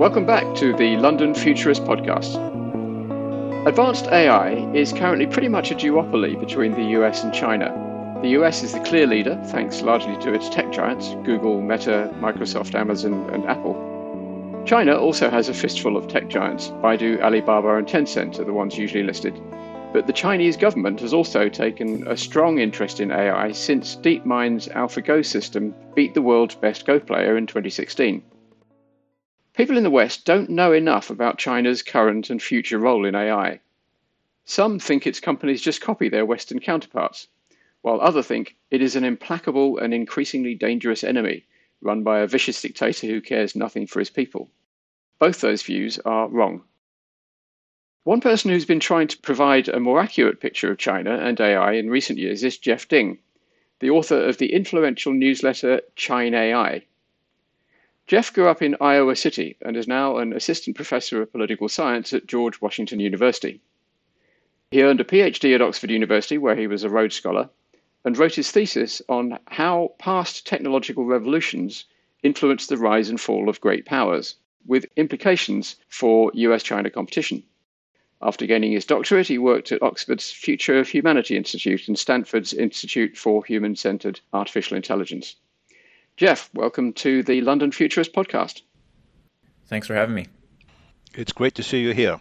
Welcome back to the London Futurist podcast. Advanced AI is currently pretty much a duopoly between the US and China. The US is the clear leader, thanks largely to its tech giants Google, Meta, Microsoft, Amazon, and Apple. China also has a fistful of tech giants. Baidu, Alibaba, and Tencent are the ones usually listed. But the Chinese government has also taken a strong interest in AI since DeepMind's AlphaGo system beat the world's best Go player in 2016. People in the West don't know enough about China's current and future role in AI. Some think its companies just copy their Western counterparts, while others think it is an implacable and increasingly dangerous enemy run by a vicious dictator who cares nothing for his people. Both those views are wrong. One person who's been trying to provide a more accurate picture of China and AI in recent years is Jeff Ding, the author of the influential newsletter ChinAI, Jeff grew up in Iowa City and is now an assistant professor of political science at George Washington University. He earned a PhD at Oxford University, where he was a Rhodes Scholar, and wrote his thesis on how past technological revolutions influenced the rise and fall of great powers, with implications for US China competition. After gaining his doctorate, he worked at Oxford's Future of Humanity Institute and Stanford's Institute for Human Centered Artificial Intelligence. Jeff, welcome to the London Futurist podcast. Thanks for having me. It's great to see you here.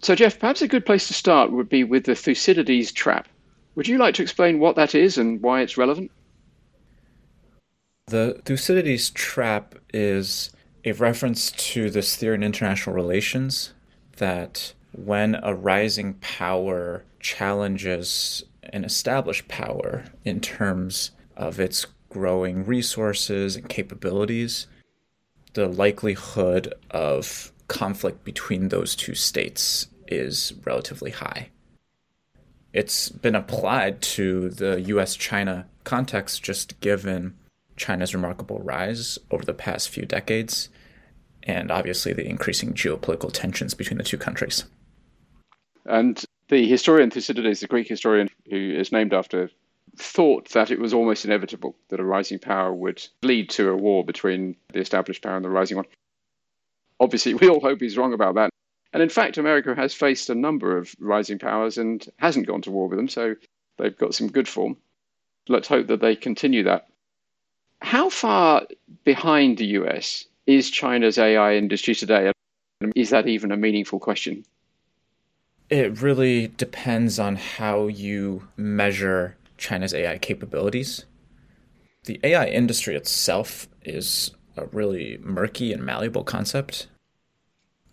So, Jeff, perhaps a good place to start would be with the Thucydides trap. Would you like to explain what that is and why it's relevant? The Thucydides trap is a reference to this theory in international relations that when a rising power challenges an established power in terms of its growing resources and capabilities, the likelihood of conflict between those two states is relatively high. It's been applied to the US China context just given China's remarkable rise over the past few decades and obviously the increasing geopolitical tensions between the two countries. And the historian Thucydides, the Greek historian who is named after thought that it was almost inevitable that a rising power would lead to a war between the established power and the rising one. Obviously, we all hope he's wrong about that. And in fact, America has faced a number of rising powers and hasn't gone to war with them, so they've got some good form. Let's hope that they continue that. How far behind the US is China's AI industry today? Is that even a meaningful question? It really depends on how you measure China's AI capabilities. The AI industry itself is a really murky and malleable concept.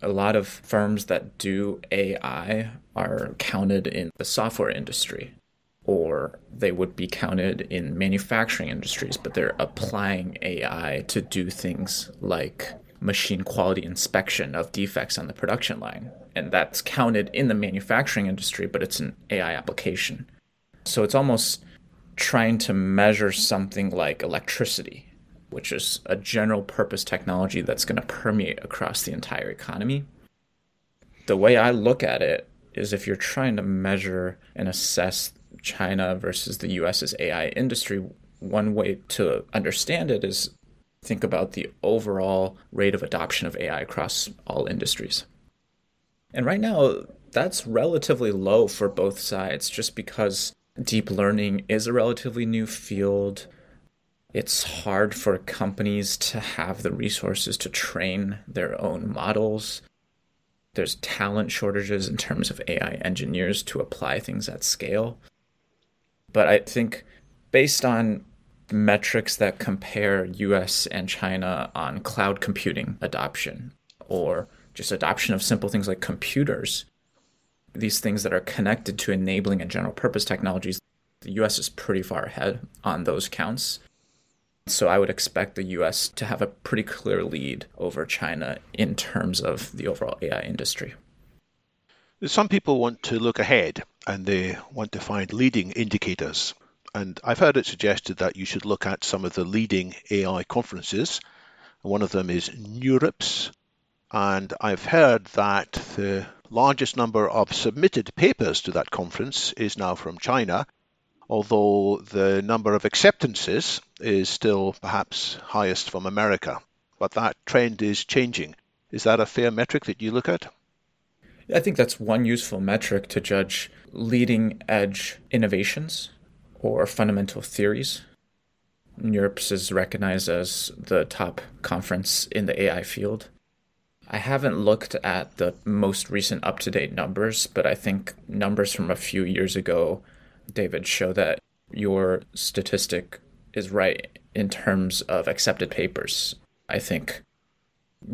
A lot of firms that do AI are counted in the software industry, or they would be counted in manufacturing industries, but they're applying AI to do things like machine quality inspection of defects on the production line. And that's counted in the manufacturing industry, but it's an AI application. So it's almost trying to measure something like electricity, which is a general purpose technology that's going to permeate across the entire economy. The way I look at it is if you're trying to measure and assess China versus the US's AI industry, one way to understand it is think about the overall rate of adoption of AI across all industries. And right now, that's relatively low for both sides just because deep learning is a relatively new field. It's hard for companies to have the resources to train their own models. There's talent shortages in terms of AI engineers to apply things at scale. But I think based on metrics that compare US and China on cloud computing adoption or just adoption of simple things like computers, these things that are connected to enabling and general purpose technologies, the US is pretty far ahead on those counts. So I would expect the US to have a pretty clear lead over China in terms of the overall AI industry. Some people want to look ahead and they want to find leading indicators. And I've heard it suggested that you should look at some of the leading AI conferences. One of them is NeurIPS. And I've heard that the largest number of submitted papers to that conference is now from China, although the number of acceptances is still perhaps highest from America. but that trend is changing. Is that a fair metric that you look at? I think that's one useful metric to judge leading edge innovations or fundamental theories. NeurIPS is recognized as the top conference in the AI field. I haven't looked at the most recent up to date numbers, but I think numbers from a few years ago, David, show that your statistic is right in terms of accepted papers. I think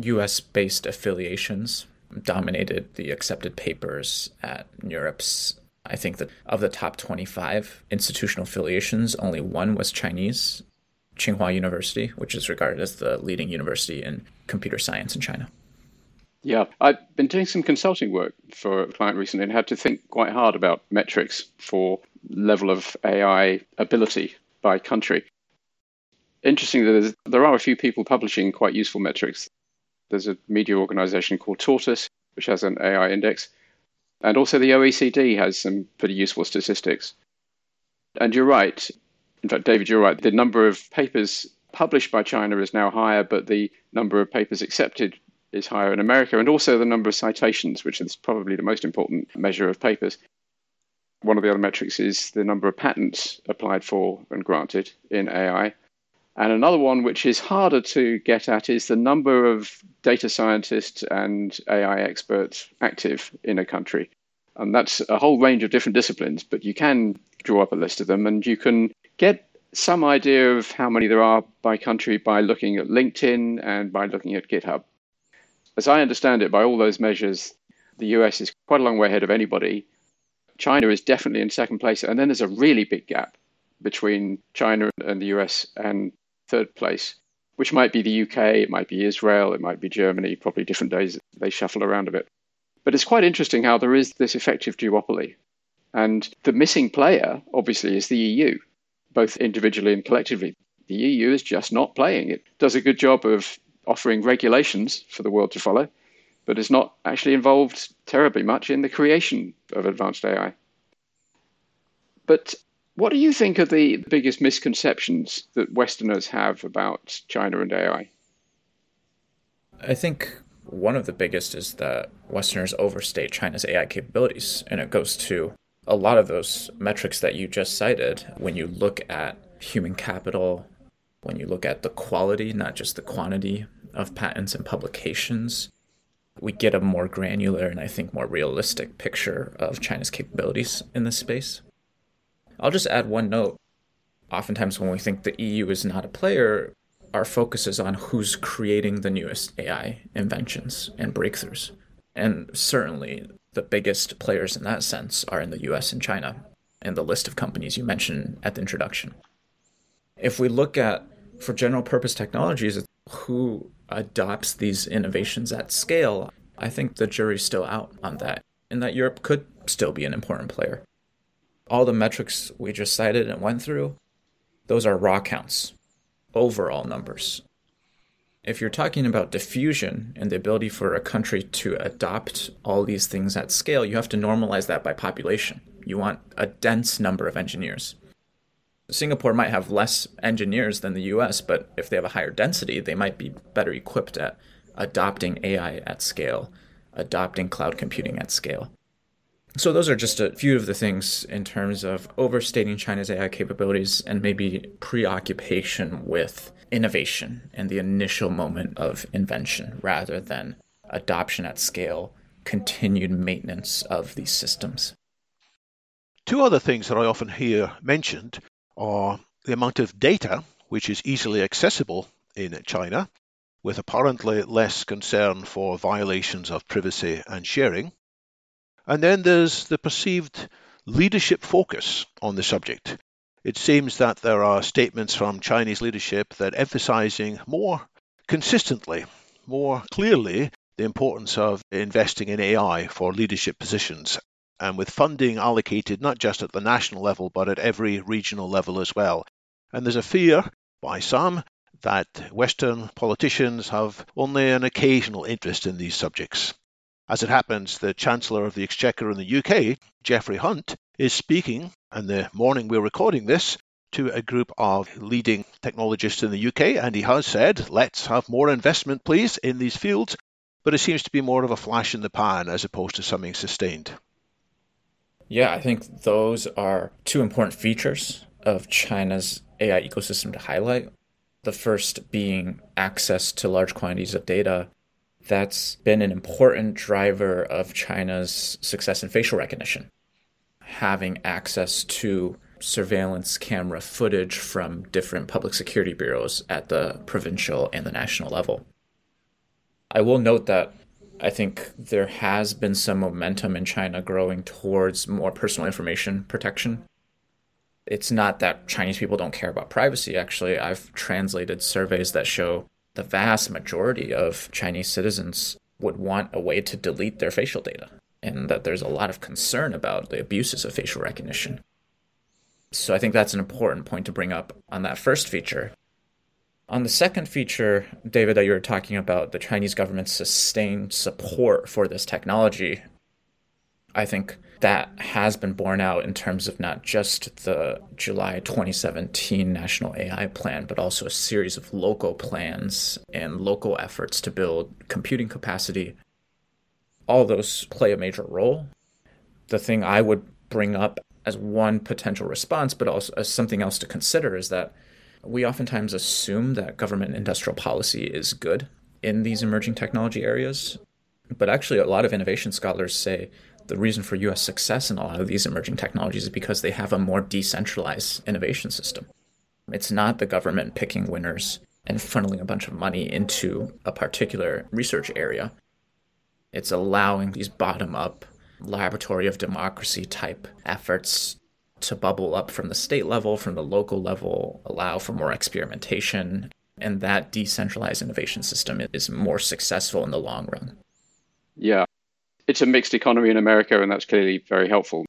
US based affiliations dominated the accepted papers at NeurIPS. I think that of the top 25 institutional affiliations, only one was Chinese, Tsinghua University, which is regarded as the leading university in computer science in China. Yeah, I've been doing some consulting work for a client recently and had to think quite hard about metrics for level of AI ability by country. Interestingly, there are a few people publishing quite useful metrics. There's a media organization called Tortoise, which has an AI index. And also the OECD has some pretty useful statistics. And you're right. In fact, David, you're right. The number of papers published by China is now higher, but the number of papers accepted is higher in America, and also the number of citations, which is probably the most important measure of papers. One of the other metrics is the number of patents applied for and granted in AI. And another one, which is harder to get at, is the number of data scientists and AI experts active in a country. And that's a whole range of different disciplines, but you can draw up a list of them and you can get some idea of how many there are by country by looking at LinkedIn and by looking at GitHub. As I understand it, by all those measures, the US is quite a long way ahead of anybody. China is definitely in second place. And then there's a really big gap between China and the US and third place, which might be the UK, it might be Israel, it might be Germany, probably different days they shuffle around a bit. But it's quite interesting how there is this effective duopoly. And the missing player, obviously, is the EU, both individually and collectively. The EU is just not playing. It does a good job of offering regulations for the world to follow, but is not actually involved terribly much in the creation of advanced AI. But what do you think are the biggest misconceptions that Westerners have about China and AI? I think one of the biggest is that Westerners overstate China's AI capabilities, and it goes to a lot of those metrics that you just cited. When you look at human capital, when you look at the quality, not just the quantity of patents and publications, we get a more granular and I think more realistic picture of China's capabilities in this space. I'll just add one note. Oftentimes, when we think the EU is not a player, our focus is on who's creating the newest AI inventions and breakthroughs. And certainly, the biggest players in that sense are in the US and China, and the list of companies you mentioned at the introduction. If we look at, for general purpose technologies, who adopts these innovations at scale, I think the jury's still out on that, and that Europe could still be an important player all the metrics we just cited and went through, those are raw counts, overall numbers. If you're talking about diffusion and the ability for a country to adopt all these things at scale, you have to normalize that by population. You want a dense number of engineers. Singapore might have less engineers than the US, but if they have a higher density, they might be better equipped at adopting AI at scale, adopting cloud computing at scale. So those are just a few of the things in terms of overstating China's AI capabilities and maybe preoccupation with innovation and the initial moment of invention rather than adoption at scale, continued maintenance of these systems. Two other things that I often hear mentioned are the amount of data which is easily accessible in China, with apparently less concern for violations of privacy and sharing, and then there's the perceived leadership focus on the subject. It seems that there are statements from Chinese leadership that emphasizing more consistently, more clearly, the importance of investing in AI for leadership positions, and with funding allocated not just at the national level but at every regional level as well. And there's a fear by some that Western politicians have only an occasional interest in these subjects. As it happens, the Chancellor of the Exchequer in the UK, Jeremy Hunt, is speaking, and the morning we're recording this, to a group of leading technologists in the UK, and he has said, let's have more investment, please, in these fields. But it seems to be more of a flash in the pan as opposed to something sustained. Yeah, I think those are two important features of China's AI ecosystem to highlight. The first being access to large quantities of data. That's been an important driver of China's success in facial recognition. Having access to surveillance camera footage from different public security bureaus at the provincial and the national level. I will note that I think there has been some momentum in China growing towards more personal information protection. It's not that Chinese people don't care about privacy. Actually, I've translated surveys that show the vast majority of Chinese citizens would want a way to delete their facial data, and that there's a lot of concern about the abuses of facial recognition. So I think that's an important point to bring up on that first feature. On the second feature, David, that you were talking about, the Chinese government's sustained support for this technology, I think that has been borne out in terms of not just the July 2017 National AI Plan, but also a series of local plans and local efforts to build computing capacity. All those play a major role. The thing I would bring up as one potential response, but also as something else to consider is that we oftentimes assume that government industrial policy is good in these emerging technology areas. But actually, a lot of innovation scholars say the reason for US success in a lot of these emerging technologies is because they have a more decentralized innovation system. It's not the government picking winners and funneling a bunch of money into a particular research area. It's allowing these bottom up laboratory of democracy type efforts to bubble up from the state level, from the local level, allow for more experimentation, and that decentralized innovation system is more successful in the long run. Yeah, it's a mixed economy in America, and that's clearly very helpful.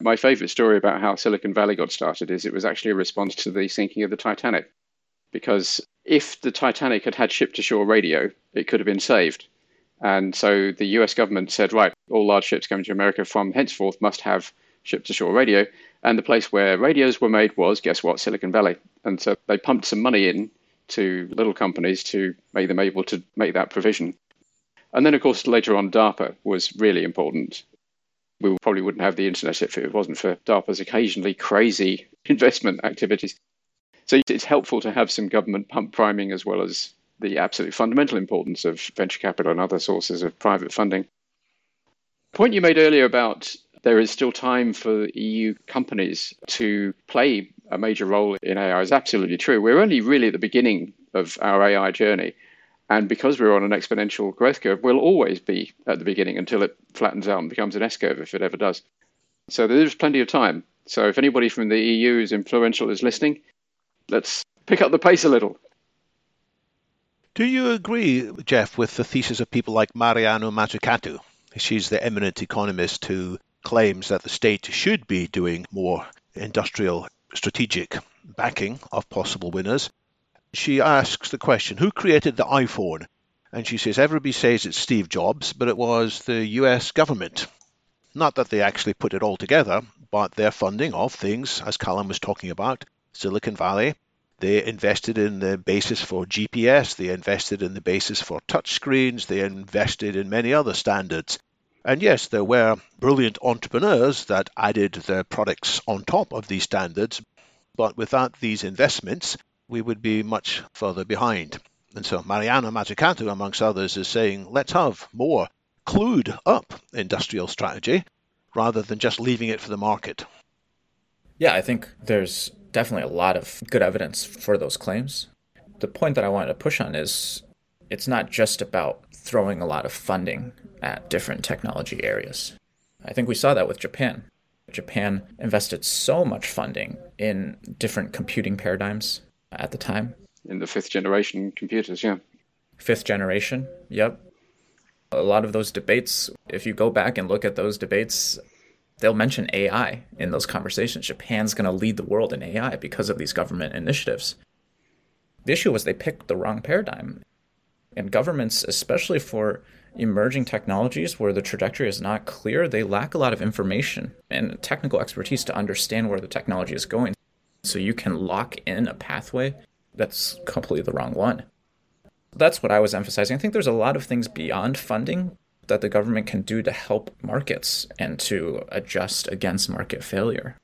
My favorite story about how Silicon Valley got started is it was actually a response to the sinking of the Titanic. Because if the Titanic had had ship to shore radio, it could have been saved. And so the US government said, right, all large ships coming to America from henceforth must have ship to shore radio. And the place where radios were made was, guess what, Silicon Valley. And so they pumped some money in to little companies to make them able to make that provision. And then, of course, later on, DARPA was really important. We probably wouldn't have the internet if it wasn't for DARPA's occasionally crazy investment activities. So it's helpful to have some government pump priming as well as the absolute fundamental importance of venture capital and other sources of private funding. Point you made earlier about there is still time for EU companies to play a major role in AI is absolutely true. We're only really at the beginning of our AI journey. And because we're on an exponential growth curve, we'll always be at the beginning until it flattens out and becomes an S curve, if it ever does. So there's plenty of time. So if anybody from the EU is influential is listening, let's pick up the pace a little. Do you agree, Jeff, with the thesis of people like Mariana Mazzucato? She's the eminent economist who claims that the state should be doing more industrial strategic backing of possible winners. She asks the question Who created the iPhone? And she says, Everybody says it's Steve Jobs, but it was the US government. Not that they actually put it all together, but their funding of things, as Callum was talking about, Silicon Valley, they invested in the basis for GPS, they invested in the basis for touchscreens, they invested in many other standards. And yes, there were brilliant entrepreneurs that added their products on top of these standards, but without these investments, we would be much further behind. And so Mariana Mazzucato, amongst others, is saying, let's have more clued up industrial strategy rather than just leaving it for the market. Yeah, I think there's definitely a lot of good evidence for those claims. The point that I wanted to push on is it's not just about throwing a lot of funding at different technology areas. I think we saw that with Japan. Japan invested so much funding in different computing paradigms at the time. In the fifth generation computers, yeah. Fifth generation, yep. A lot of those debates, if you go back and look at those debates, they'll mention AI in those conversations. Japan's going to lead the world in AI because of these government initiatives. The issue was they picked the wrong paradigm. And governments, especially for emerging technologies where the trajectory is not clear, they lack a lot of information and technical expertise to understand where the technology is going. So you can lock in a pathway that's completely the wrong one. That's what I was emphasizing. I think there's a lot of things beyond funding that the government can do to help markets and to adjust against market failure,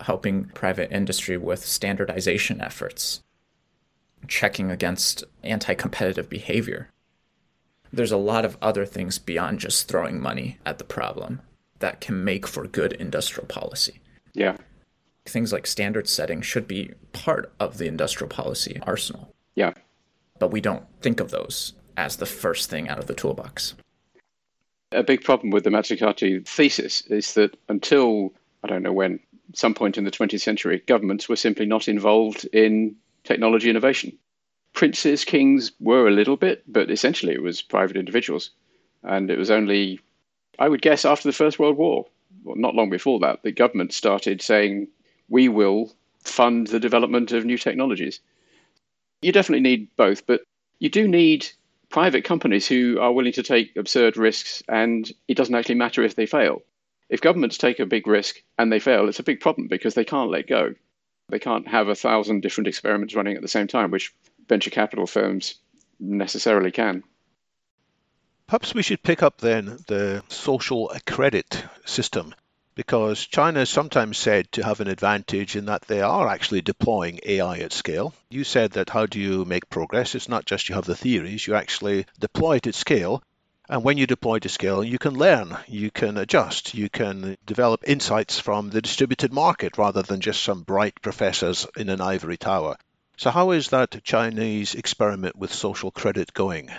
helping private industry with standardization efforts, checking against anti competitive behavior. There's a lot of other things beyond just throwing money at the problem that can make for good industrial policy. Yeah. Things like standard setting should be part of the industrial policy arsenal. Yeah. But we don't think of those as the first thing out of the toolbox. A big problem with the Mazzucato thesis is that until, I don't know when, some point in the 20th century, governments were simply not involved in technology innovation. Princes, kings were a little bit, but essentially it was private individuals. And it was only, I would guess, after the First World War, well, not long before that, the government started saying, we will fund the development of new technologies. You definitely need both, but you do need private companies who are willing to take absurd risks and it doesn't actually matter if they fail. If governments take a big risk and they fail, it's a big problem because they can't let go. They can't have a thousand different experiments running at the same time, which venture capital firms necessarily can. Perhaps we should pick up then the social credit system because China is sometimes said to have an advantage in that they are actually deploying AI at scale. You said that how do you make progress? It's not just you have the theories, you actually deploy it at scale. And when you deploy to scale, you can learn, you can adjust, you can develop insights from the distributed market rather than just some bright professors in an ivory tower. So, how is that Chinese experiment with social credit going?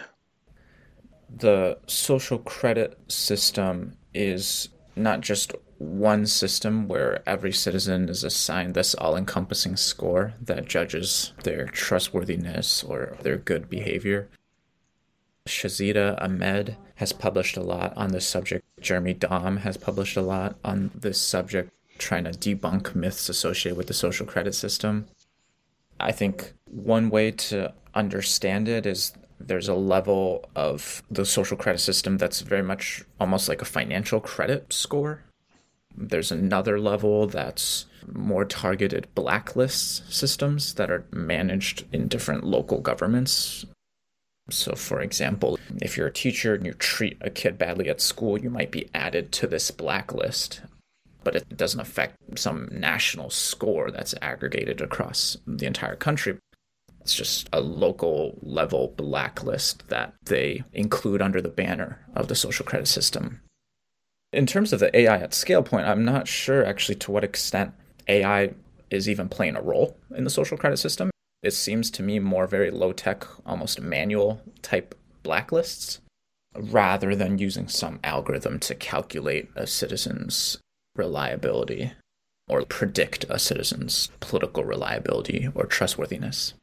The social credit system is not just one system where every citizen is assigned this all encompassing score that judges their trustworthiness or their good behavior. Shazeda Ahmed has published a lot on this subject. Jeremy Daum has published a lot on this subject, trying to debunk myths associated with the social credit system. I think one way to understand it is there's a level of the social credit system that's very much almost like a financial credit score there's another level that's more targeted blacklist systems that are managed in different local governments. So, for example, if you're a teacher and you treat a kid badly at school, you might be added to this blacklist, but it doesn't affect some national score that's aggregated across the entire country. It's just a local level blacklist that they include under the banner of the social credit system in terms of the AI at scale point, I'm not sure actually to what extent AI is even playing a role in the social credit system. It seems to me more very low tech, almost manual type blacklists, rather than using some algorithm to calculate a citizen's reliability or predict a citizen's political reliability or trustworthiness.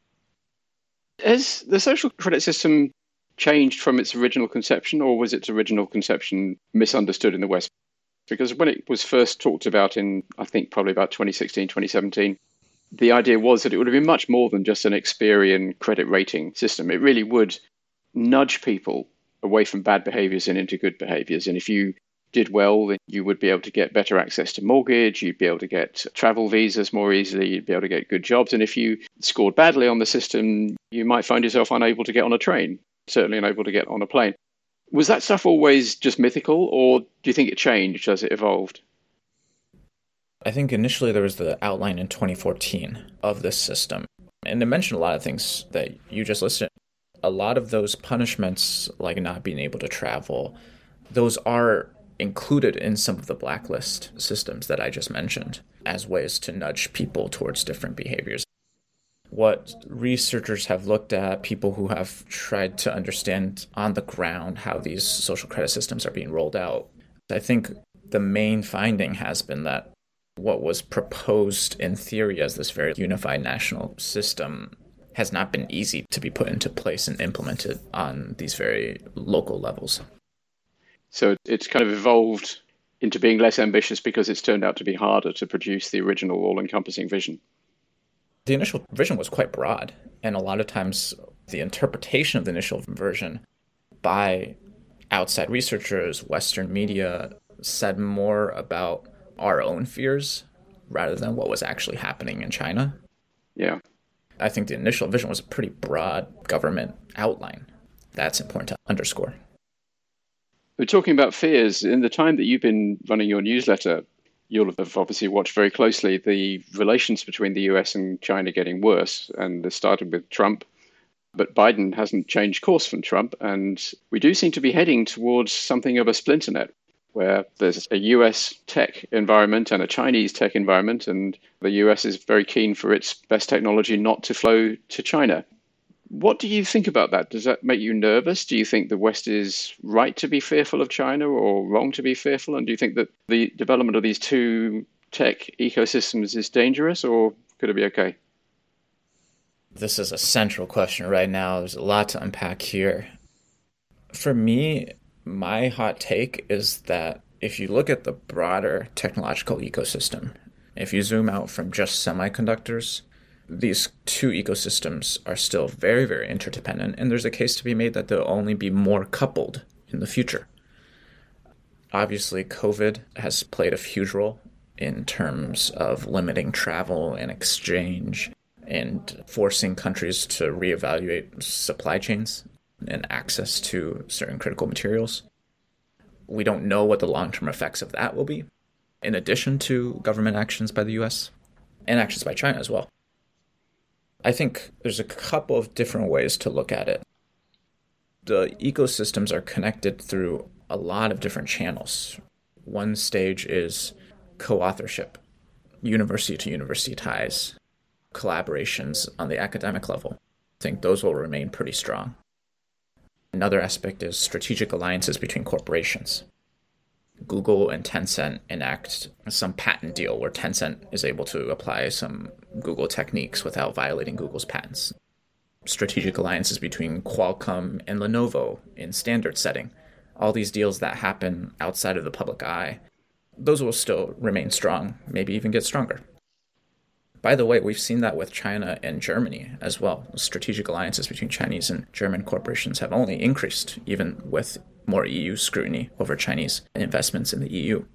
Has the social credit system changed from its original conception, or was its original conception misunderstood in the West? Because when it was first talked about in, I think, probably about 2016, 2017, the idea was that it would have been much more than just an Experian credit rating system. It really would nudge people away from bad behaviors and into good behaviors. And if you did well, then you would be able to get better access to mortgage, you'd be able to get travel visas more easily, you'd be able to get good jobs. And if you scored badly on the system, you might find yourself unable to get on a train certainly unable to get on a plane. Was that stuff always just mythical, or do you think it changed as it evolved? I think initially there was the outline in 2014 of this system, and it mentioned a lot of things that you just listed. A lot of those punishments, like not being able to travel, those are included in some of the blacklist systems that I just mentioned as ways to nudge people towards different behaviors what researchers have looked at, people who have tried to understand on the ground how these social credit systems are being rolled out. I think the main finding has been that what was proposed in theory as this very unified national system has not been easy to be put into place and implemented on these very local levels. So it's kind of evolved into being less ambitious because it's turned out to be harder to produce the original all encompassing vision the initial vision was quite broad, and a lot of times the interpretation of the initial version by outside researchers, Western media, said more about our own fears rather than what was actually happening in China. Yeah. I think the initial vision was a pretty broad government outline. That's important to underscore. We're talking about fears. In the time that you've been running your newsletter, you'll have obviously watched very closely the relations between the US and China getting worse. And it started with Trump, but Biden hasn't changed course from Trump. And we do seem to be heading towards something of a splinternet where there's a US tech environment and a Chinese tech environment, and the US is very keen for its best technology not to flow to China. What do you think about that? Does that make you nervous? Do you think the West is right to be fearful of China or wrong to be fearful? And do you think that the development of these two tech ecosystems is dangerous or could it be okay? This is a central question right now. There's a lot to unpack here. For me, my hot take is that if you look at the broader technological ecosystem, if you zoom out from just semiconductors, these two ecosystems are still very, very interdependent, and there's a case to be made that they'll only be more coupled in the future. Obviously, COVID has played a huge role in terms of limiting travel and exchange and forcing countries to reevaluate supply chains and access to certain critical materials. We don't know what the long term effects of that will be, in addition to government actions by the US and actions by China as well. I think there's a couple of different ways to look at it. The ecosystems are connected through a lot of different channels. One stage is co authorship, university to university ties, collaborations on the academic level. I think those will remain pretty strong. Another aspect is strategic alliances between corporations. Google and Tencent enact some patent deal where Tencent is able to apply some Google techniques without violating Google's patents. Strategic alliances between Qualcomm and Lenovo in standard setting. All these deals that happen outside of the public eye, those will still remain strong, maybe even get stronger. By the way, we've seen that with China and Germany as well. Strategic alliances between Chinese and German corporations have only increased, even with more EU scrutiny over Chinese investments in the EU.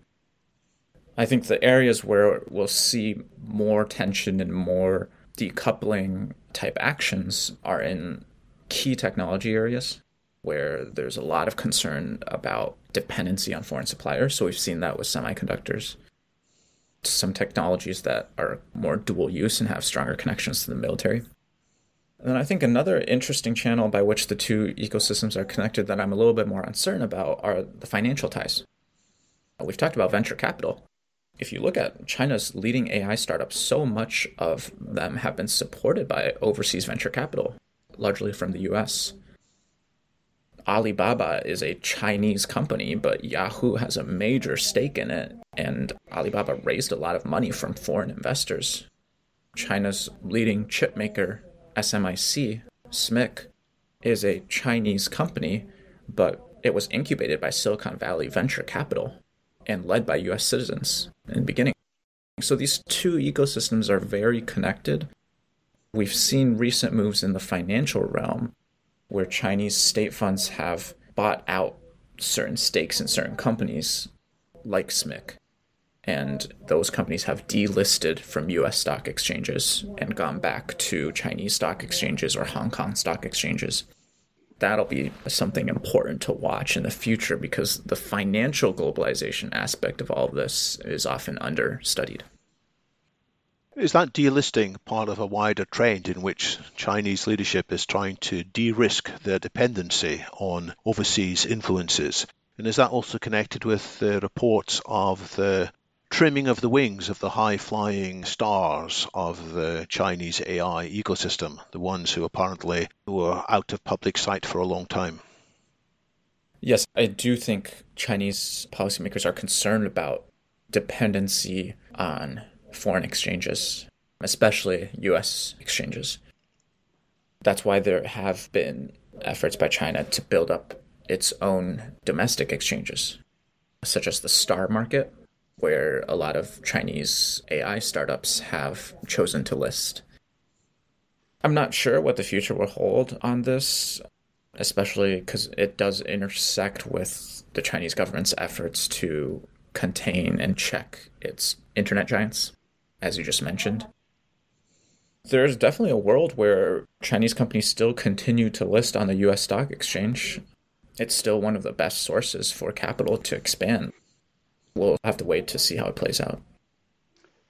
I think the areas where we'll see more tension and more decoupling type actions are in key technology areas where there's a lot of concern about dependency on foreign suppliers. So we've seen that with semiconductors some technologies that are more dual use and have stronger connections to the military. And then I think another interesting channel by which the two ecosystems are connected that I'm a little bit more uncertain about are the financial ties. We've talked about venture capital. If you look at China's leading AI startups, so much of them have been supported by overseas venture capital, largely from the US. Alibaba is a Chinese company, but Yahoo has a major stake in it, and Alibaba raised a lot of money from foreign investors. China's leading chip maker, SMIC, SMIC, is a Chinese company, but it was incubated by Silicon Valley venture capital and led by US citizens in the beginning. So these two ecosystems are very connected. We've seen recent moves in the financial realm where Chinese state funds have bought out certain stakes in certain companies like SMIC. And those companies have delisted from US stock exchanges and gone back to Chinese stock exchanges or Hong Kong stock exchanges. That'll be something important to watch in the future because the financial globalization aspect of all of this is often understudied. Is that delisting part of a wider trend in which Chinese leadership is trying to de risk their dependency on overseas influences? And is that also connected with the reports of the trimming of the wings of the high flying stars of the Chinese AI ecosystem, the ones who apparently were out of public sight for a long time? Yes, I do think Chinese policymakers are concerned about dependency on foreign exchanges, especially US exchanges. That's why there have been efforts by China to build up its own domestic exchanges, such as the Star Market, where a lot of Chinese AI startups have chosen to list. I'm not sure what the future will hold on this, especially because it does intersect with the Chinese government's efforts to contain and check its internet giants. As you just mentioned. There's definitely a world where Chinese companies still continue to list on the US stock exchange. It's still one of the best sources for capital to expand. We'll have to wait to see how it plays out.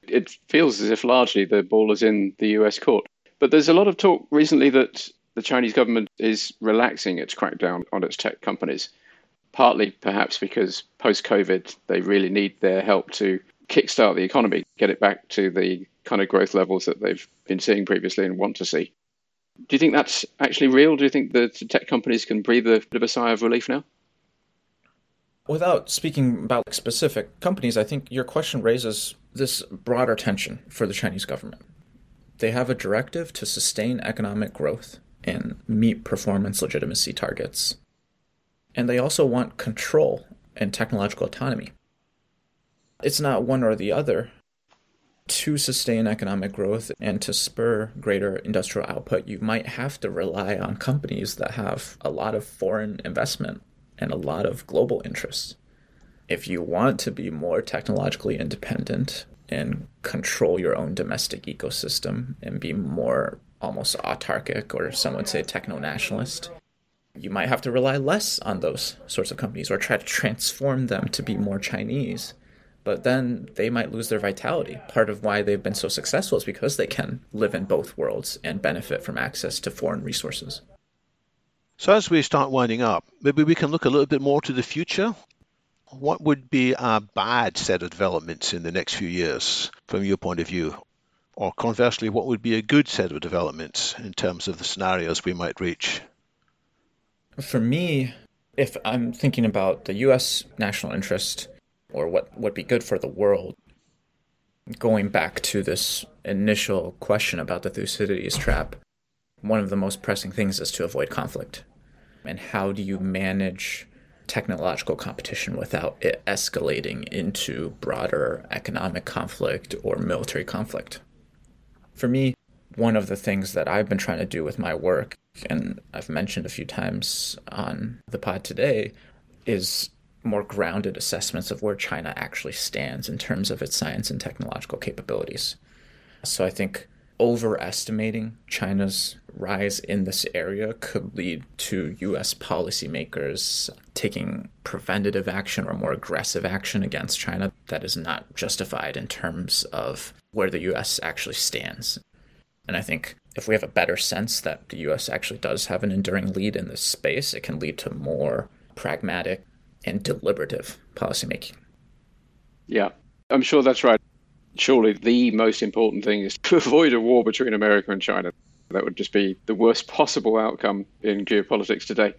It feels as if largely the ball is in the US court. But there's a lot of talk recently that the Chinese government is relaxing its crackdown on its tech companies, partly perhaps because post COVID they really need their help to kickstart the economy, get it back to the kind of growth levels that they've been seeing previously and want to see. Do you think that's actually real? Do you think the tech companies can breathe a bit of a sigh of relief now? Without speaking about specific companies, I think your question raises this broader tension for the Chinese government. They have a directive to sustain economic growth and meet performance legitimacy targets. And they also want control and technological autonomy. It's not one or the other. To sustain economic growth and to spur greater industrial output, you might have to rely on companies that have a lot of foreign investment and a lot of global interests. If you want to be more technologically independent and control your own domestic ecosystem and be more almost autarkic or some would say techno nationalist, you might have to rely less on those sorts of companies or try to transform them to be more Chinese. But then they might lose their vitality. Part of why they've been so successful is because they can live in both worlds and benefit from access to foreign resources. So, as we start winding up, maybe we can look a little bit more to the future. What would be a bad set of developments in the next few years from your point of view? Or conversely, what would be a good set of developments in terms of the scenarios we might reach? For me, if I'm thinking about the US national interest or what would be good for the world, going back to this initial question about the Thucydides trap, one of the most pressing things is to avoid conflict. And how do you manage technological competition without it escalating into broader economic conflict or military conflict? For me, one of the things that I've been trying to do with my work, and I've mentioned a few times on the pod today, is more grounded assessments of where China actually stands in terms of its science and technological capabilities. So I think overestimating China's rise in this area could lead to US policymakers taking preventative action or more aggressive action against China that is not justified in terms of where the US actually stands. And I think if we have a better sense that the US actually does have an enduring lead in this space, it can lead to more pragmatic and deliberative policymaking. Yeah, I'm sure that's right surely the most important thing is to avoid a war between America and China. That would just be the worst possible outcome in geopolitics today.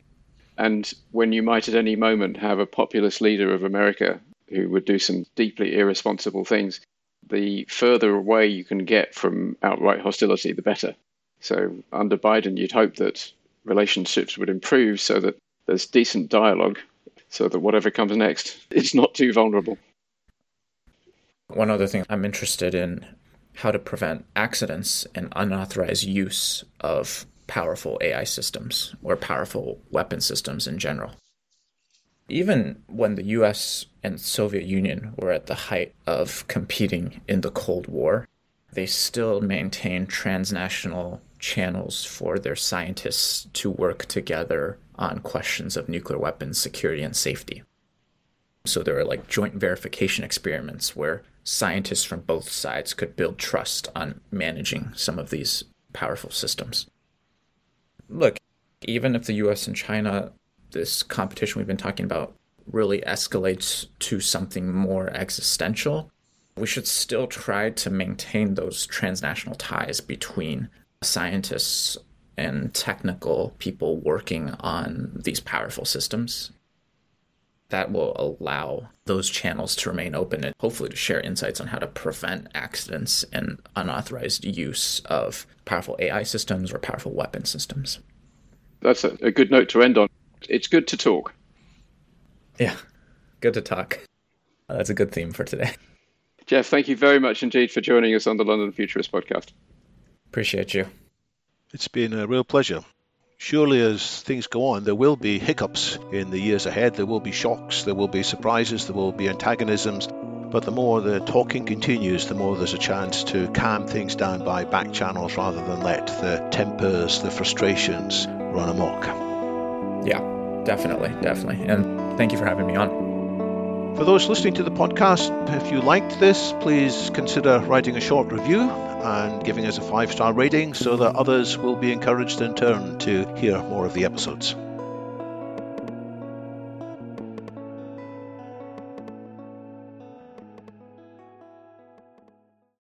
And when you might at any moment have a populist leader of America who would do some deeply irresponsible things, the further away you can get from outright hostility, the better. So, under Biden, you'd hope that relationships would improve so that there's decent dialogue, so that whatever comes next, it's not too vulnerable. One other thing I'm interested in how to prevent accidents and unauthorized use of powerful AI systems or powerful weapon systems in general. Even when the US and Soviet Union were at the height of competing in the Cold War, they still maintained transnational channels for their scientists to work together on questions of nuclear weapons security and safety. So there are like joint verification experiments where scientists from both sides could build trust on managing some of these powerful systems. Look, even if the US and China, this competition we've been talking about, really escalates to something more existential, we should still try to maintain those transnational ties between scientists and technical people working on these powerful systems that will allow those channels to remain open and hopefully to share insights on how to prevent accidents and unauthorized use of powerful AI systems or powerful weapon systems. That's a, a good note to end on. It's good to talk. Yeah, good to talk. That's a good theme for today. Jeff, thank you very much indeed for joining us on the London Futurist podcast. Appreciate you. It's been a real pleasure surely as things go on, there will be hiccups in the years ahead. There will be shocks, there will be surprises, there will be antagonisms. But the more the talking continues, the more there's a chance to calm things down by back channels rather than let the tempers, the frustrations run amok. Yeah, definitely, definitely. And thank you for having me on. For those listening to the podcast, if you liked this, please consider writing a short review and giving us a five star rating so that others will be encouraged in turn to hear more of the episodes.